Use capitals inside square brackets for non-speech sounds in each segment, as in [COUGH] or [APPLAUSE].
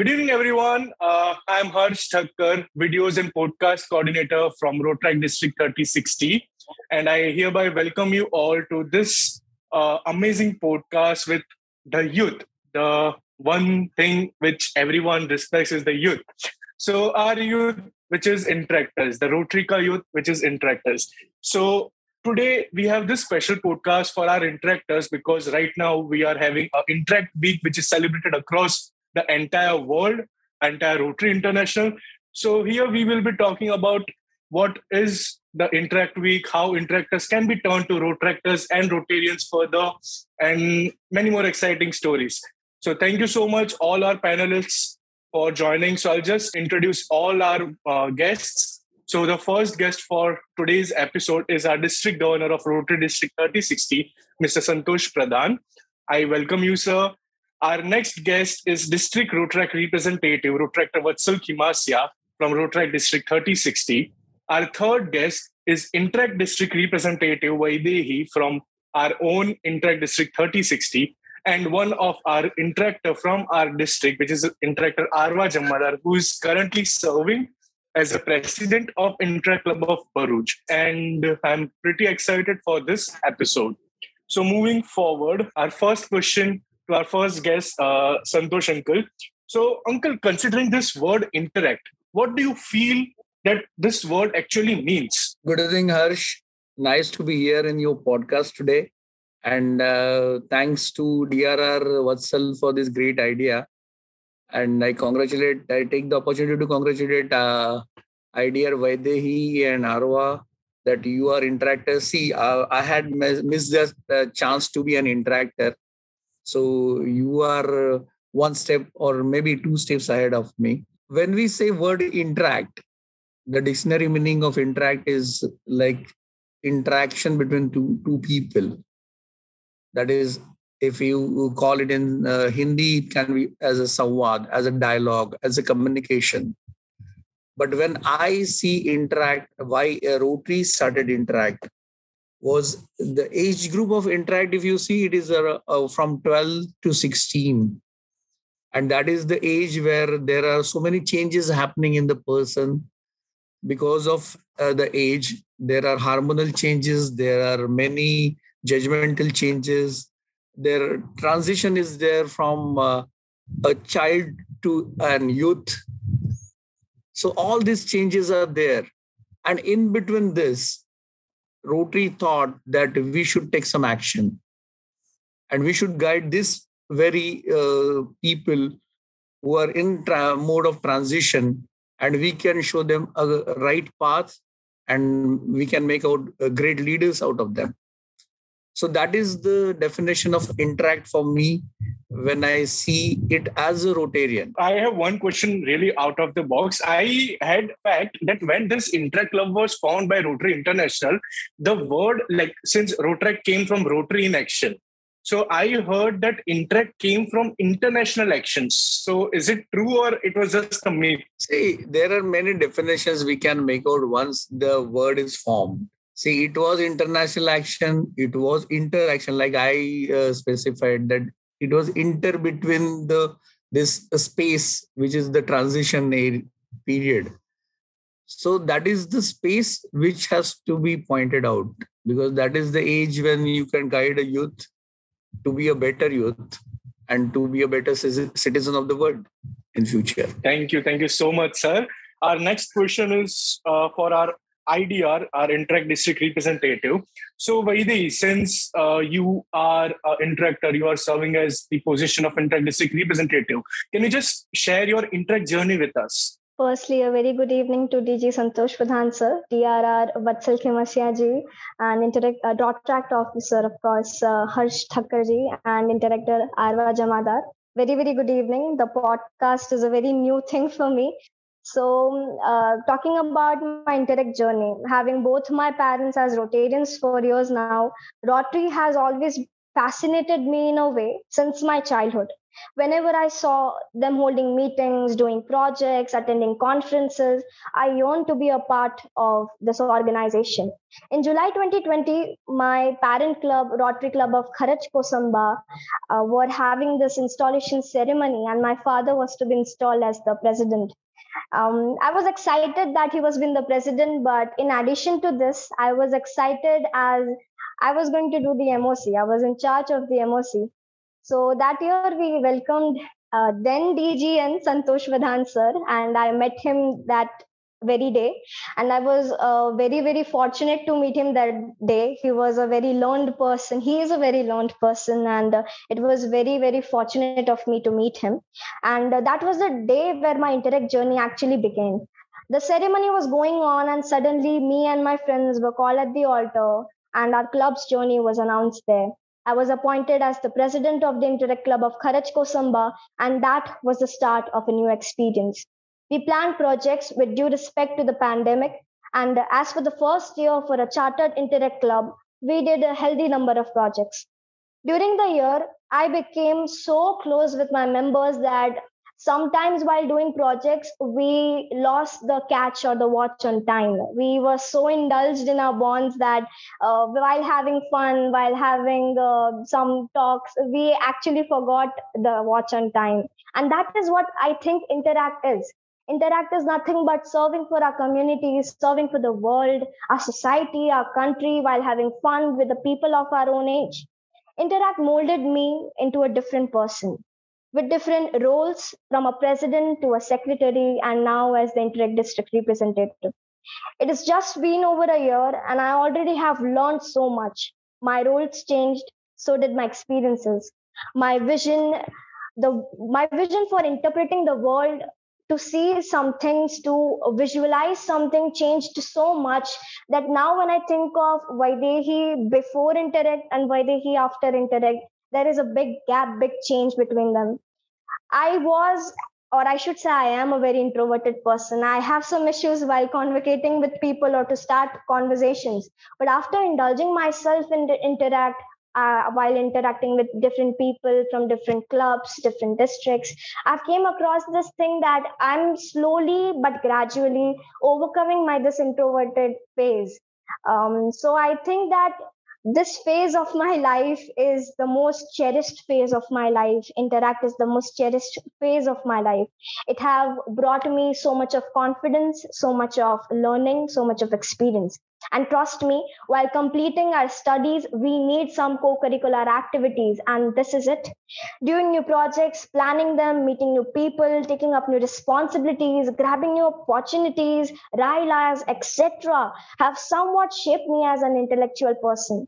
Good evening, everyone. Uh, I'm Harsh Thakkar, videos and podcast coordinator from Rotaract District 3060. And I hereby welcome you all to this uh, amazing podcast with the youth. The one thing which everyone respects is the youth. So, our youth, which is interactors, the Rotarika youth, which is interactors. So, today we have this special podcast for our interactors because right now we are having an Interact Week, which is celebrated across the entire world, entire Rotary International. So here we will be talking about what is the Interact Week, how interactors can be turned to Rotaractors and Rotarians further, and many more exciting stories. So thank you so much, all our panelists, for joining. So I'll just introduce all our uh, guests. So the first guest for today's episode is our District Governor of Rotary District 3060, Mr. Santosh Pradhan. I welcome you, sir. Our next guest is District Rotaract Representative Rotaractor Vatsal Khimasiya from Rotaract District 3060. Our third guest is Interact District Representative Vaidehi from our own Interact District 3060 and one of our interactor from our district, which is interactor Aarva Jamadar, who is currently serving as the president of Interact Club of Bharuch. And I'm pretty excited for this episode. So moving forward, our first question our first guest, uh, Santosh Uncle. So, Uncle, considering this word interact, what do you feel that this word actually means? Good evening, Harsh. Nice to be here in your podcast today. And uh, thanks to DRR Vatsal for this great idea. And I congratulate, I take the opportunity to congratulate uh, IDR Vaidehi and Aarva that you are interactors. See, uh, I had missed the uh, chance to be an interactor so you are one step or maybe two steps ahead of me. When we say word interact, the dictionary meaning of interact is like interaction between two, two people. That is, if you call it in uh, Hindi, it can be as a sawad, as a dialogue, as a communication. But when I see interact, why a Rotary started interact, was the age group of interact if you see it is uh, uh, from 12 to 16 and that is the age where there are so many changes happening in the person. Because of uh, the age there are hormonal changes there are many judgmental changes. Their transition is there from uh, a child to an youth. So all these changes are there. And in between this Rotary thought that we should take some action. And we should guide this very uh, people who are in tra- mode of transition and we can show them a right path and we can make out uh, great leaders out of them so that is the definition of interact for me when I see it as a Rotarian. I have one question really out of the box. I had fact that when this Interact Club was formed by Rotary International, the word like since Rotaract came from Rotary in Action. So I heard that Interact came from international actions. So is it true or it was just a myth? See, there are many definitions we can make out once the word is formed. See, it was international action, it was interaction, like I uh, specified that it was inter between the this space which is the transition period. So that is the space which has to be pointed out because that is the age when you can guide a youth to be a better youth and to be a better citizen of the world in future. Thank you. Thank you so much sir. Our next question is uh, for our IDR, our Interact District Representative. So, Vaidi, since uh, you are an interactor, you are serving as the position of Interact District Representative, can you just share your Interact journey with us? Firstly, a very good evening to DG Santosh Pradhan sir, DRR Vatsal Khimasiya ji, and Interact uh, dot tract officer, of course, uh, Harsh Thakkar ji, and interactor Aarva Jamadar. Very, very good evening. The podcast is a very new thing for me. So, uh, talking about my Interact journey, having both my parents as Rotarians for years now, Rotary has always fascinated me in a way since my childhood. Whenever I saw them holding meetings, doing projects, attending conferences, I yearned to be a part of this organization. In July 2020, my parent club, Rotary Club of Kharach Kosamba, uh, were having this installation ceremony, and my father was to be installed as the president. Um, I was excited that he was being the president, but in addition to this, I was excited as I was going to do the MOC. I was in charge of the MOC. So that year we welcomed uh, then DGN Santosh Pradhan sir, and I met him that very day. And I was uh, very, very fortunate to meet him that day. He was a very learned person. He is a very learned person, and uh, it was very, very fortunate of me to meet him. And uh, that was the day where my interact journey actually began. The ceremony was going on, and suddenly me and my friends were called at the altar, and our club's journey was announced there. I was appointed as the president of the Interact Club of Kharach Kosamba, and that was the start of a new experience. We planned projects with due respect to the pandemic, and as for the first year for a chartered Interact Club, we did a healthy number of projects. During the year, I became so close with my members that sometimes while doing projects we lost the catch or the watch on time. We were so indulged in our bonds that uh, while having fun while having uh, some talks we actually forgot the watch on time. And that is what i think interact is interact is nothing but serving for our communities serving for the world our society our country while having fun with the people of our own age interact molded me into a different person with different roles from a president to a secretary and now as the Interact District representative. It has just been over a year and I already have learned so much. My roles changed, so did my experiences. My vision, the my vision for interpreting the world to see some things, to visualize something changed so much that now when I think of Vaidehi before Interact and Vaidehi after Interact, there is a big gap, big change between them. I was, or I should say, I am a very introverted person. I have some issues while convocating with people or to start conversations. But after indulging myself in the interact, uh, while interacting with different people from different clubs different districts i've came across this thing that i'm slowly but gradually overcoming my this introverted phase. Um, so i think that this phase of my life is the most cherished phase of my life. Interact is the most cherished phase of my life. It have brought me so much of confidence so much of learning so much of experience and trust me while completing our studies we need some co-curricular activities and this is it doing new projects planning them meeting new people taking up new responsibilities grabbing new opportunities RYLAs etc have somewhat shaped me as an intellectual person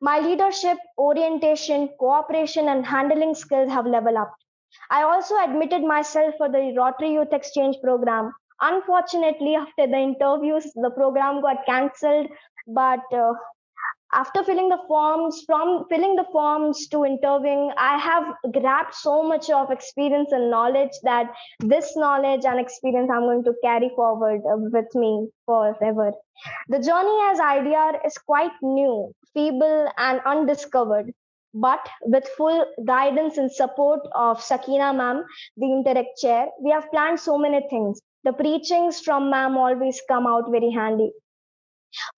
my leadership, orientation, cooperation, and handling skills have leveled up. I also admitted myself for the Rotary Youth Exchange program. Unfortunately, after the interviews, the program got cancelled. But uh, after filling the forms, from filling the forms to interviewing, I have grabbed so much of experience and knowledge that this knowledge and experience I'm going to carry forward uh, with me forever. The journey as IDR is quite new, feeble, and undiscovered. But with full guidance and support of Sakina ma'am, the Interact chair, we have planned so many things. The preachings from ma'am always come out very handy.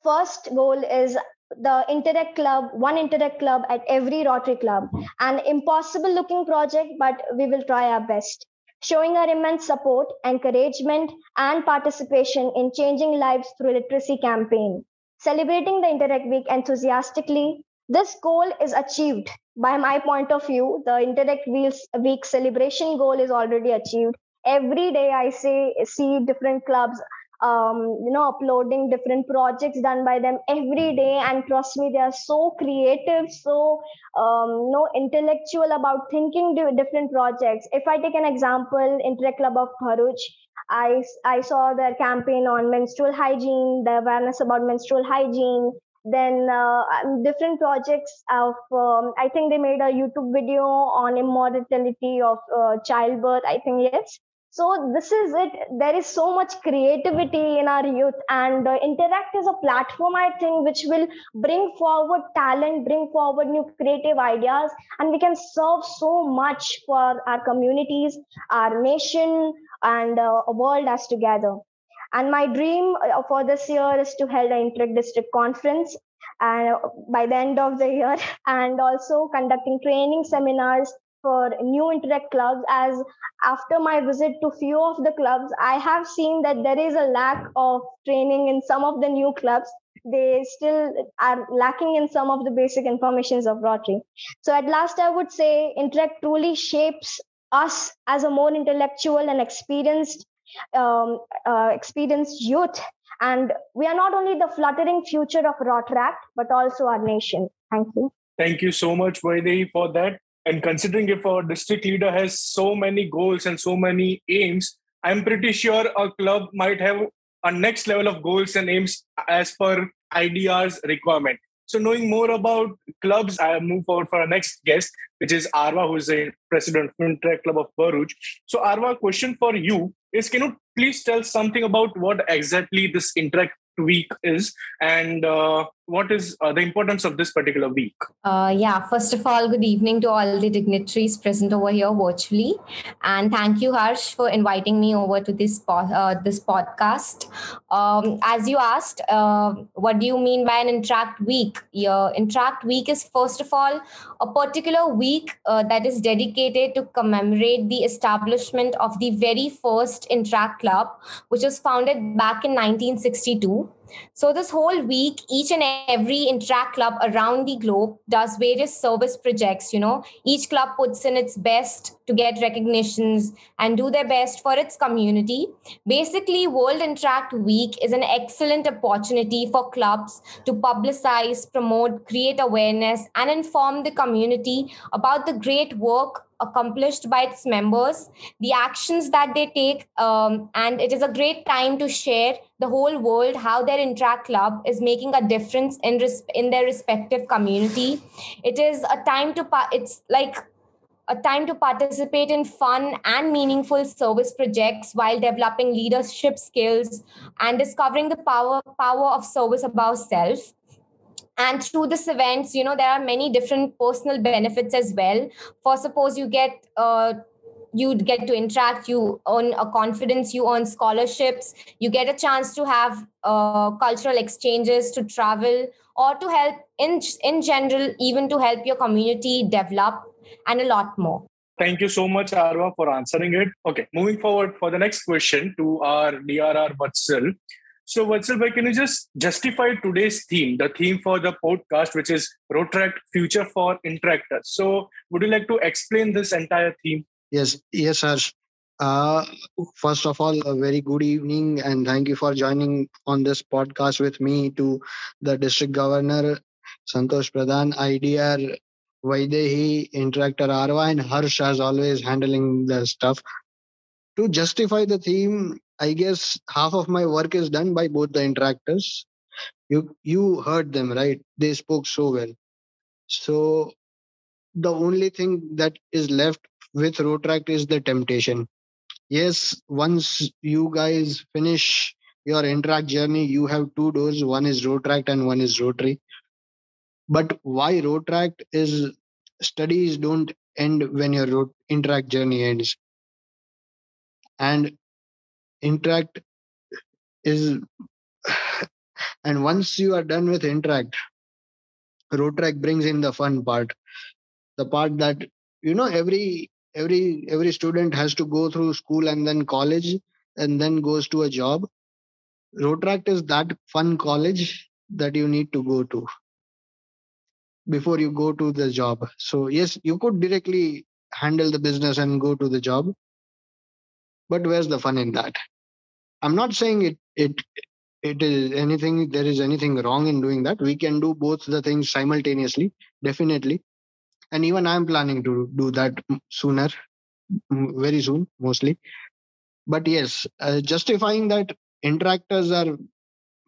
First goal is the Interact Club, one Interact Club at every Rotary Club. Hmm. An impossible looking project, but we will try our best. Showing our immense support, encouragement, and participation in changing lives through literacy campaign. Celebrating the Interact Week enthusiastically. This goal is achieved. By my point of view, the Interact Week celebration goal is already achieved. Every day I say see different clubs um, you know uploading different projects done by them every day. And trust me they are so creative so um, you know intellectual about thinking different projects. If i take an example interact club of bharuch I, I saw their campaign on menstrual hygiene the awareness about menstrual hygiene. Then uh, um, different projects of um, i think they made a youtube video on immortality of uh, childbirth i think yes so this is it. There is so much creativity in our youth and uh, interact is a platform i think which will bring forward talent bring forward new creative ideas and we can serve so much for our communities our nation and uh, world as together. And my dream uh, for this year is to hold an inter-district conference and uh, by the end of the year [LAUGHS] and also conducting training seminars for new interact clubs as after my visit to few of the clubs i have seen that there is a lack of training in some of the new clubs they still are lacking in some of the basic informations of rotary so at last i would say interact truly shapes us as a more intellectual and experienced um, uh, experienced youth and we are not only the fluttering future of Rotaract, but also our nation. Thank you. Thank you so much, Vaidehi, for that. And considering if our district leader has so many goals and so many aims, I'm pretty sure a club might have a next level of goals and aims as per IDR's requirement. So, knowing more about clubs, I move forward for our next guest, which is Aarva, who is the president of Interact Club of Bharuch. So, Aarva, question for you is can you please tell something about what exactly this Interact week is and uh, what is uh, the importance of this particular week? Uh, yeah, first of all, good evening to all the dignitaries present over here virtually, and thank you, Harsh, for inviting me over to this po- uh, this podcast. Um, as you asked, uh, what do you mean by an interact week? Your interact week is first of all a particular week uh, that is dedicated to commemorate the establishment of the very first interact club, which was founded back in 1962 so this whole week, each and every interact club around the globe does various service projects. You know, each club puts in its best to get recognitions and do their best for its community. Basically, World Interact Week is an excellent opportunity for clubs to publicize, promote, create awareness, and inform the community about the great work accomplished by its members, the actions that they take, um, and it is a great time to share the whole world how their interact club is making a difference in res- in their respective community. It is a time to pa- it's like a time to participate in fun and meaningful service projects while developing leadership skills and discovering the power power of service above self and through this events you know there are many different personal benefits as well for suppose you get uh, you get to interact you earn a confidence you earn scholarships you get a chance to have uh, cultural exchanges to travel or to help in in general even to help your community develop and a lot more Thank you so much, Aarva, for answering it. Okay, moving forward for the next question to our DRR Vatsal. So, Vatsal, can you just justify today's theme, the theme for the podcast, which is Rotaract Future for Interactors? So, would you like to explain this entire theme? Yes, yes, Harsh. Uh, first of all, a very good evening, and thank you for joining on this podcast with me to the district governor, Santosh Pradhan, IDR, Vaidehi, Interactor Aarva, and Harsh as always handling the stuff. To justify the theme, I guess half of my work is done by both the interactors. You you heard them, right? They spoke so well. So the only thing that is left with Rotaract is the temptation. Yes, once you guys finish your interact journey, you have two doors. One is Rotaract and one is Rotary. But why Rotaract is studies don't end when your interact journey ends. And interact is and once you are done with interact, Rotaract brings in the fun part. The part that you know every every every student has to go through school and then college and then goes to a job. Rotaract is that fun college that you need to go to before you go to the job. So yes you could directly handle the business and go to the job but where's the fun in that? I'm not saying it it it is anything there is anything wrong in doing that. We can do both the things simultaneously definitely. And even i'm planning to do that sooner very soon mostly. But yes uh, justifying that interactors are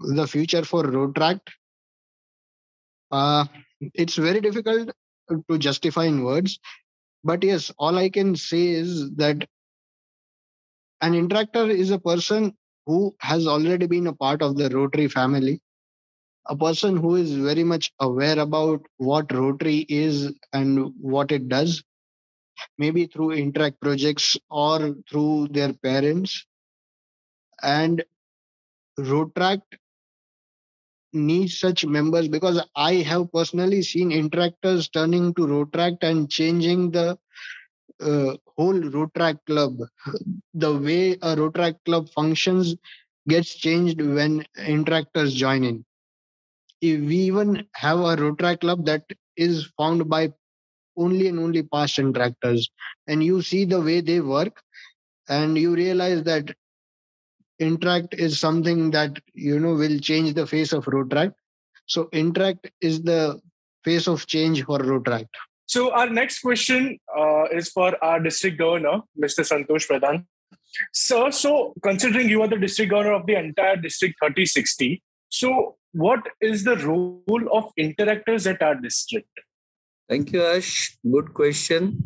the future for Rotaract uh, it's very difficult to justify in words. But yes all i can say is that an interactor is a person who has already been a part of the Rotary family, a person who is very much aware about what Rotary is and what it does, maybe through interact projects or through their parents. And Rotaract needs such members because I have personally seen interactors turning to Rotaract and changing the uh, whole Rotaract club. The way a Rotaract club functions gets changed when interactors join in. If we even have a Rotaract club that is found by only and only past interactors, and you see the way they work, and you realize that interact is something that you know will change the face of Rotaract. So interact is the face of change for Rotaract. So our next question uh, is for our district governor, Mr. Santosh Pradhan. Sir, so considering you are the district governor of the entire district 3060, so what is the role of interactors at our district? Thank you, Ash. Good question.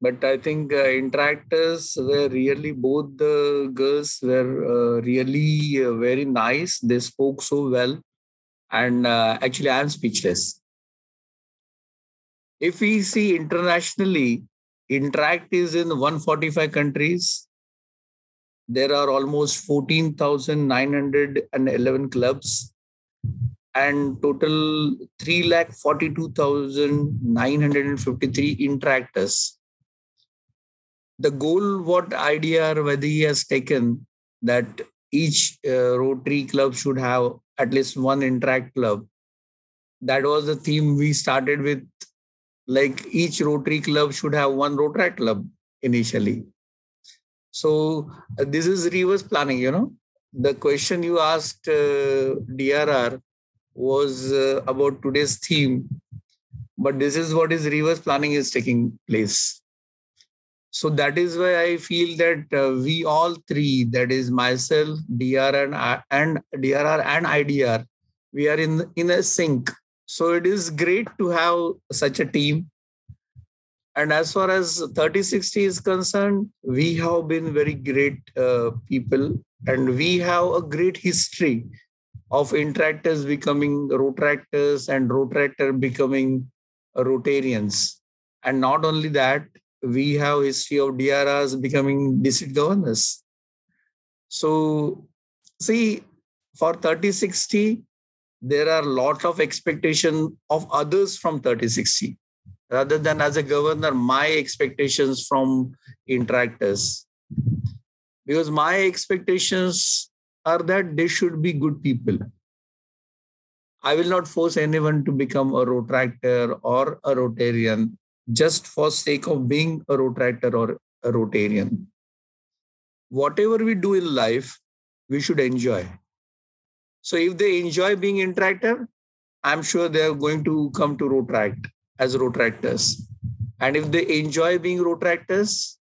But I think uh, interactors were really, both the girls were uh, really uh, very nice. They spoke so well. And uh, actually, I'm speechless if we see internationally, Interact is in 145 countries. There are almost 14,911 clubs and total 3,42,953 interactors. The goal, what idea Vadi has taken, that each uh, Rotary club should have at least one interact club. That was the theme we started with like each Rotary club should have one Rotary club initially. So uh, this is reverse planning, you know. The question you asked uh, DRR was uh, about today's theme, but this is what is reverse planning is taking place. So that is why I feel that uh, we all three, that is myself, DRR and, and DRR and IDR, we are in in a sync so it is great to have such a team. And as far as 3060 is concerned, we have been very great uh, people and we have a great history of interactors becoming rotaractors and rotaractor becoming Rotarians. And not only that, we have history of DRRs becoming district governors. So see, for 3060, there are lot of expectation of others from 3060 rather than as a governor my expectations from interactors. Because my expectations are that they should be good people. I will not force anyone to become a rotaractor or a rotarian just for sake of being a rotaractor or a rotarian. Whatever we do in life we should enjoy so if they enjoy being interactor, I'm sure they're going to come to Rotaract as Rotaractors. And if they enjoy being Rotaractors,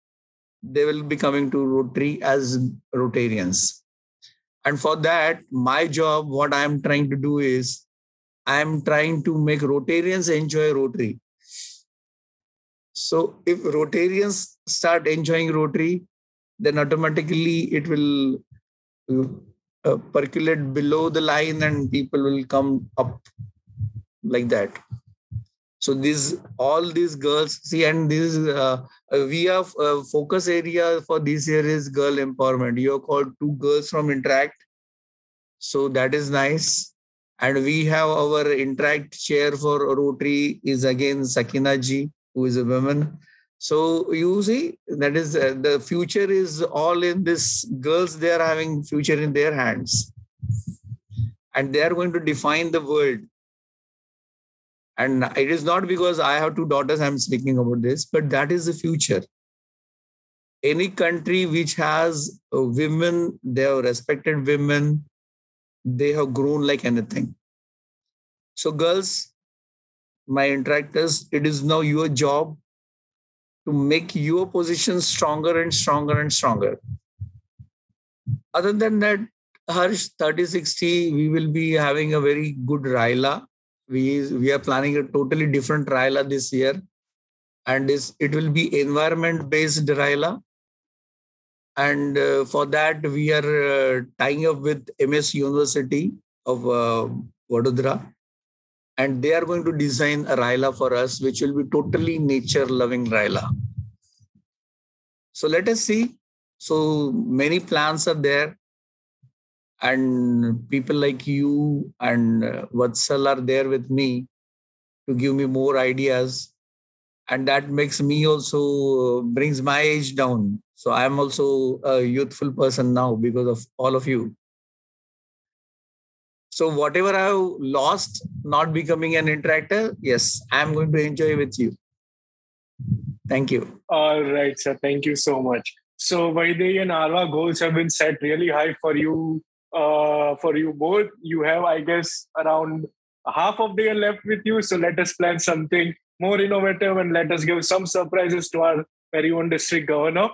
they will be coming to Rotary as Rotarians. And for that, my job, what I'm trying to do is I'm trying to make Rotarians enjoy Rotary. So if Rotarians start enjoying Rotary, then automatically it will uh, percolate below the line and people will come up like that. So these all these girls see and this uh, uh, we have uh, focus area for this year is girl empowerment. You called two girls from interact. So that is nice. And we have our interact chair for rotary is again sakina ji who is a woman so you see, that is uh, the future is all in this. Girls, they are having future in their hands, and they are going to define the world. And it is not because I have two daughters I'm speaking about this, but that is the future. Any country which has women, they have respected women, they have grown like anything. So, girls, my interactors, it is now your job to make your position stronger and stronger and stronger. Other than that, Harsh 3060, we will be having a very good RYLA. We, we are planning a totally different RYLA this year. And this, it will be environment based RYLA. And uh, for that, we are uh, tying up with MS University of uh, Vadodara. And they are going to design a RYLA for us, which will be totally nature loving Raila. So let us see. So many plans are there. And people like you and uh, Vatsal are there with me to give me more ideas. And that makes me also brings my age down. So I'm also a youthful person now because of all of you. So whatever I've lost, not becoming an interactor, yes, I'm going to enjoy with you. Thank you. All right, sir. Thank you so much. So Vaidehi and Aarva goals have been set really high for you. Uh, for you both, you have, I guess, around half of the year left with you. So let us plan something more innovative and let us give some surprises to our very own district governor.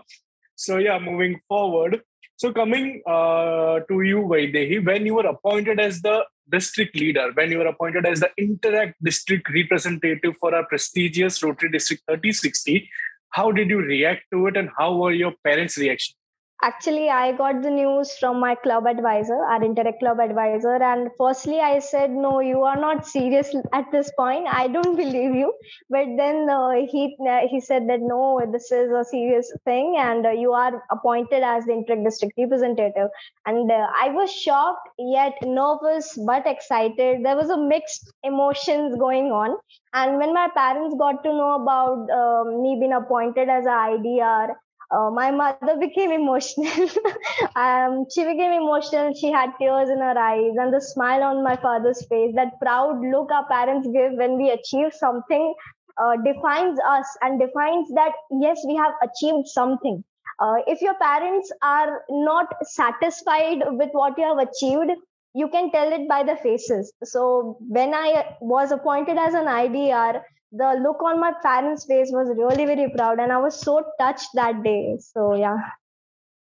So yeah, moving forward. So coming uh, to you, Vaidehi, when you were appointed as the district leader, when you were appointed as the Interact district representative for our prestigious Rotary District 3060, how did you react to it and how were your parents' reaction? Actually, I got the news from my club advisor, our Interact club advisor. And firstly, I said, No, you are not serious at this point. I don't [LAUGHS] believe you. But then uh, he, uh, he said that, No, this is a serious thing. And uh, you are appointed as the Interact district representative. And uh, I was shocked, yet nervous, but excited. There was a mixed emotions going on. And when my parents got to know about um, me being appointed as an IDR, uh, my mother became emotional. [LAUGHS] um, she became emotional. She had tears in her eyes and the smile on my father's face. That proud look our parents give when we achieve something uh, defines us and defines that, yes, we have achieved something. Uh, if your parents are not satisfied with what you have achieved, you can tell it by the faces. So when I was appointed as an IDR, the look on my parents' face was really very proud, and I was so touched that day. So yeah.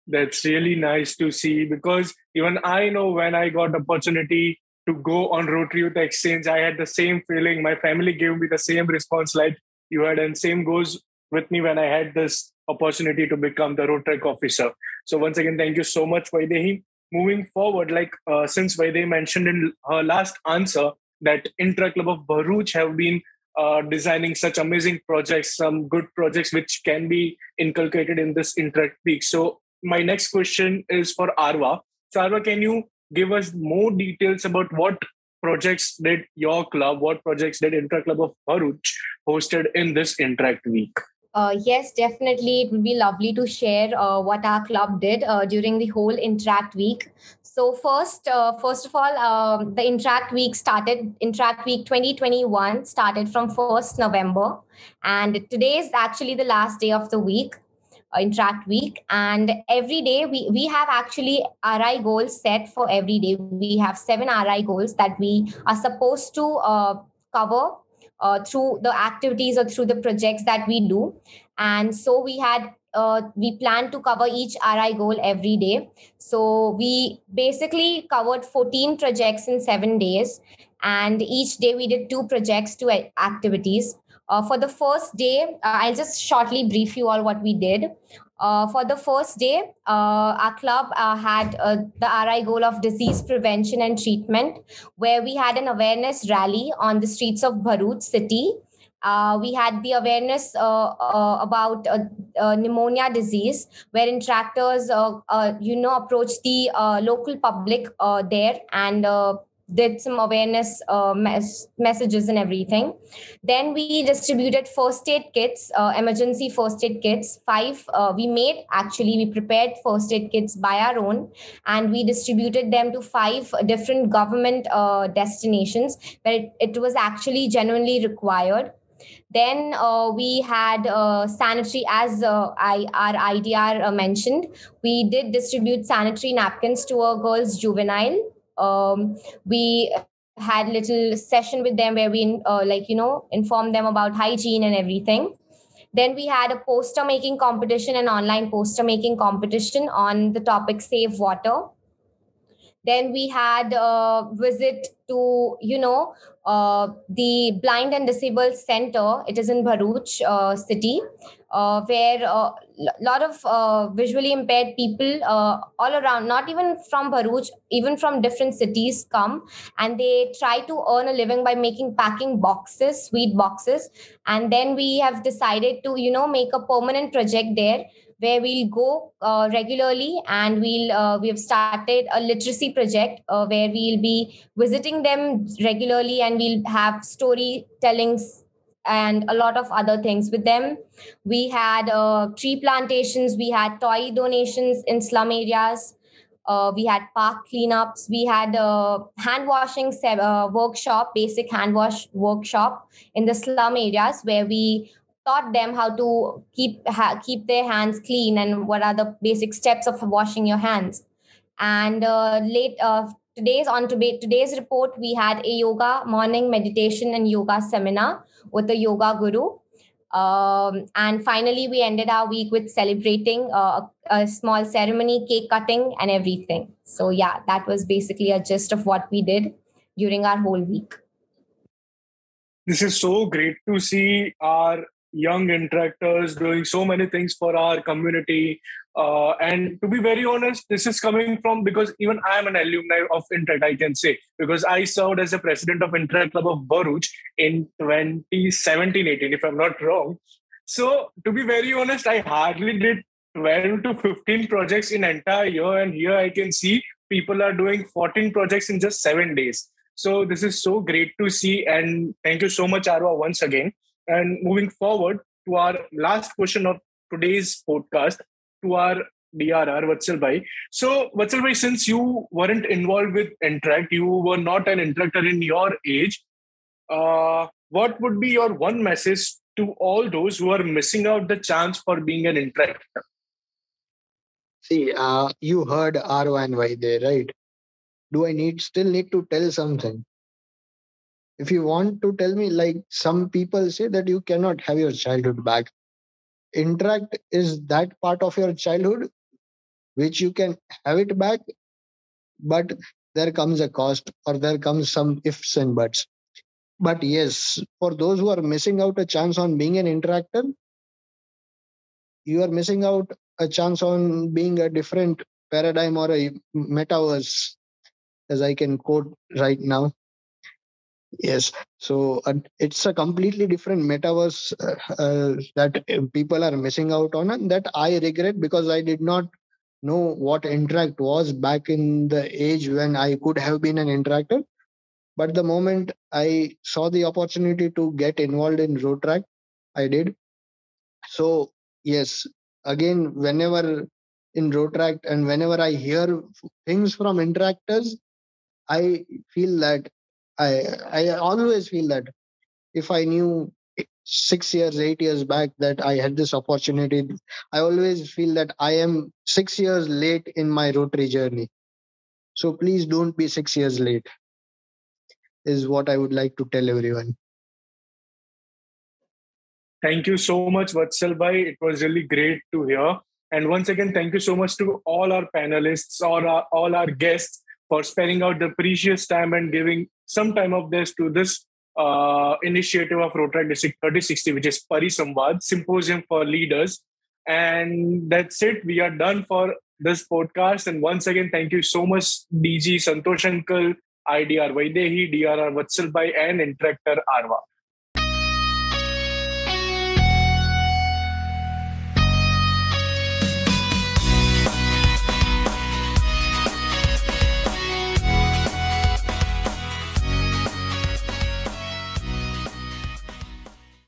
That's really nice to see because even I know when I got opportunity to go on Rotary Youth Exchange, I had the same feeling. My family gave me the same response like you had, and same goes with me when I had this opportunity to become the Rotary officer. So once again, thank you so much, Vaidehi. Moving forward, like uh, since Vaidehi mentioned in her last answer that Intra Club of Bharuch have been uh, designing such amazing projects, some good projects which can be inculcated in this Interact week. So my next question is for Aarva. So Aarva, can you give us more details about what projects did your club, what projects did Interact Club of Bharuch hosted in this Interact week? Uh, yes, definitely. It would be lovely to share uh, what our club did uh, during the whole Interact week. So first, uh, first of all, um, the Interact week started. Interact week 2021 started from 1st November, and today is actually the last day of the week. Uh, interact week and every day we we have actually ri goals set for every day we have seven ri goals that we are supposed to uh, cover uh, through the activities or through the projects that we do. And so we had uh, we plan to cover each RI goal every day. So we basically covered 14 projects in seven days. And each day we did two projects, two activities. Uh, for the first day, uh, I'll just shortly brief you all what we did. Uh, for the first day, uh, our club uh, had uh, the RI goal of disease prevention and treatment, where we had an awareness rally on the streets of Bharuch city. Uh, we had the awareness uh, about pneumonia disease, where interactors, you know, approached the local public there and did some awareness uh, mes- messages and everything. Then we distributed first aid kits, uh, emergency first aid kits. Five uh, we made actually we prepared first aid kits by our own, and we distributed them to five different government uh, destinations where it, it, was actually genuinely required. Then uh, we had uh, sanitary, as uh, I, our IDR uh, mentioned, we did distribute sanitary napkins to a girls' juvenile. Um, we had little session with them where we uh, like you know inform them about hygiene and everything. Then we had a poster making competition an online poster making competition on the topic save water then we had a visit to you know uh, the blind and disabled center. It is in bharuch uh, city uh, where a uh, lot of uh, visually impaired people uh, all around not even from bharuch even from different cities come and they try to earn a living by making packing boxes sweet boxes. And then we have decided to you know make a permanent project there where we'll go uh, regularly and we'll uh, we have started a literacy project uh, where we'll be visiting them regularly and we'll have storytellings and a lot of other things with them. We had uh, tree plantations we had toy donations in slum areas uh, we had park cleanups we had a hand washing uh, workshop basic hand wash workshop in the slum areas where we taught them how to keep ha, keep their hands clean and what are the basic steps of washing your hands. And uh, late uh, today's on today, today's report we had a yoga morning meditation and yoga seminar with the yoga guru. Um, and finally we ended our week with celebrating uh, a small ceremony cake cutting and everything. So yeah that was basically a gist of what we did during our whole week. This is so great to see our young interactors doing so many things for our community. Uh, and to be very honest, this is coming from because even I am an alumni of Interact, I can say, because I served as the president of Interact Club of Bharuch in 2017 18, if I'm not wrong. So, to be very honest, I hardly did 12 to 15 projects in entire year. And here I can see people are doing 14 projects in just seven days. So, this is so great to see. And thank you so much, Aarva, once again. And moving forward to our last question of today's podcast, to our DRR, Vatsalbhai. So, Vatsalbhai, since you weren't involved with Interact, you were not an interactor in your age, uh, what would be your one message to all those who are missing out the chance for being an interactor? See, uh, you heard R and Y there, right? Do I need still need to tell something? If you want to tell me like some people say that you cannot have your childhood back. Interact is that part of your childhood which you can have it back but there comes a cost or there comes some ifs and buts. But yes for those who are missing out a chance on being an interactor you are missing out a chance on being a different paradigm or a metaverse as i can quote right now Yes. So uh, it's a completely different metaverse uh, uh, that uh, people are missing out on, and that I regret because I did not know what interact was back in the age when I could have been an interactor. But the moment I saw the opportunity to get involved in Rotaract, I did. So yes, again, whenever in Rotaract and whenever I hear things from interactors, I feel that I I always feel that if I knew six years, eight years back that I had this opportunity, I always feel that I am six years late in my Rotary journey. So please don't be six years late, is what I would like to tell everyone. Thank you so much, Vatsalbhai. It was really great to hear. And once again, thank you so much to all our panelists, or our, all our guests for sparing out the precious time and giving some time of this to this uh, initiative of Rotary District 3060, which is Parisamvad Symposium for Leaders. And that's it. We are done for this podcast. And once again, thank you so much, DG Santosh Uncle, IDR Vaidehi, DRR Vatsalbhai, and Interactor Aarva.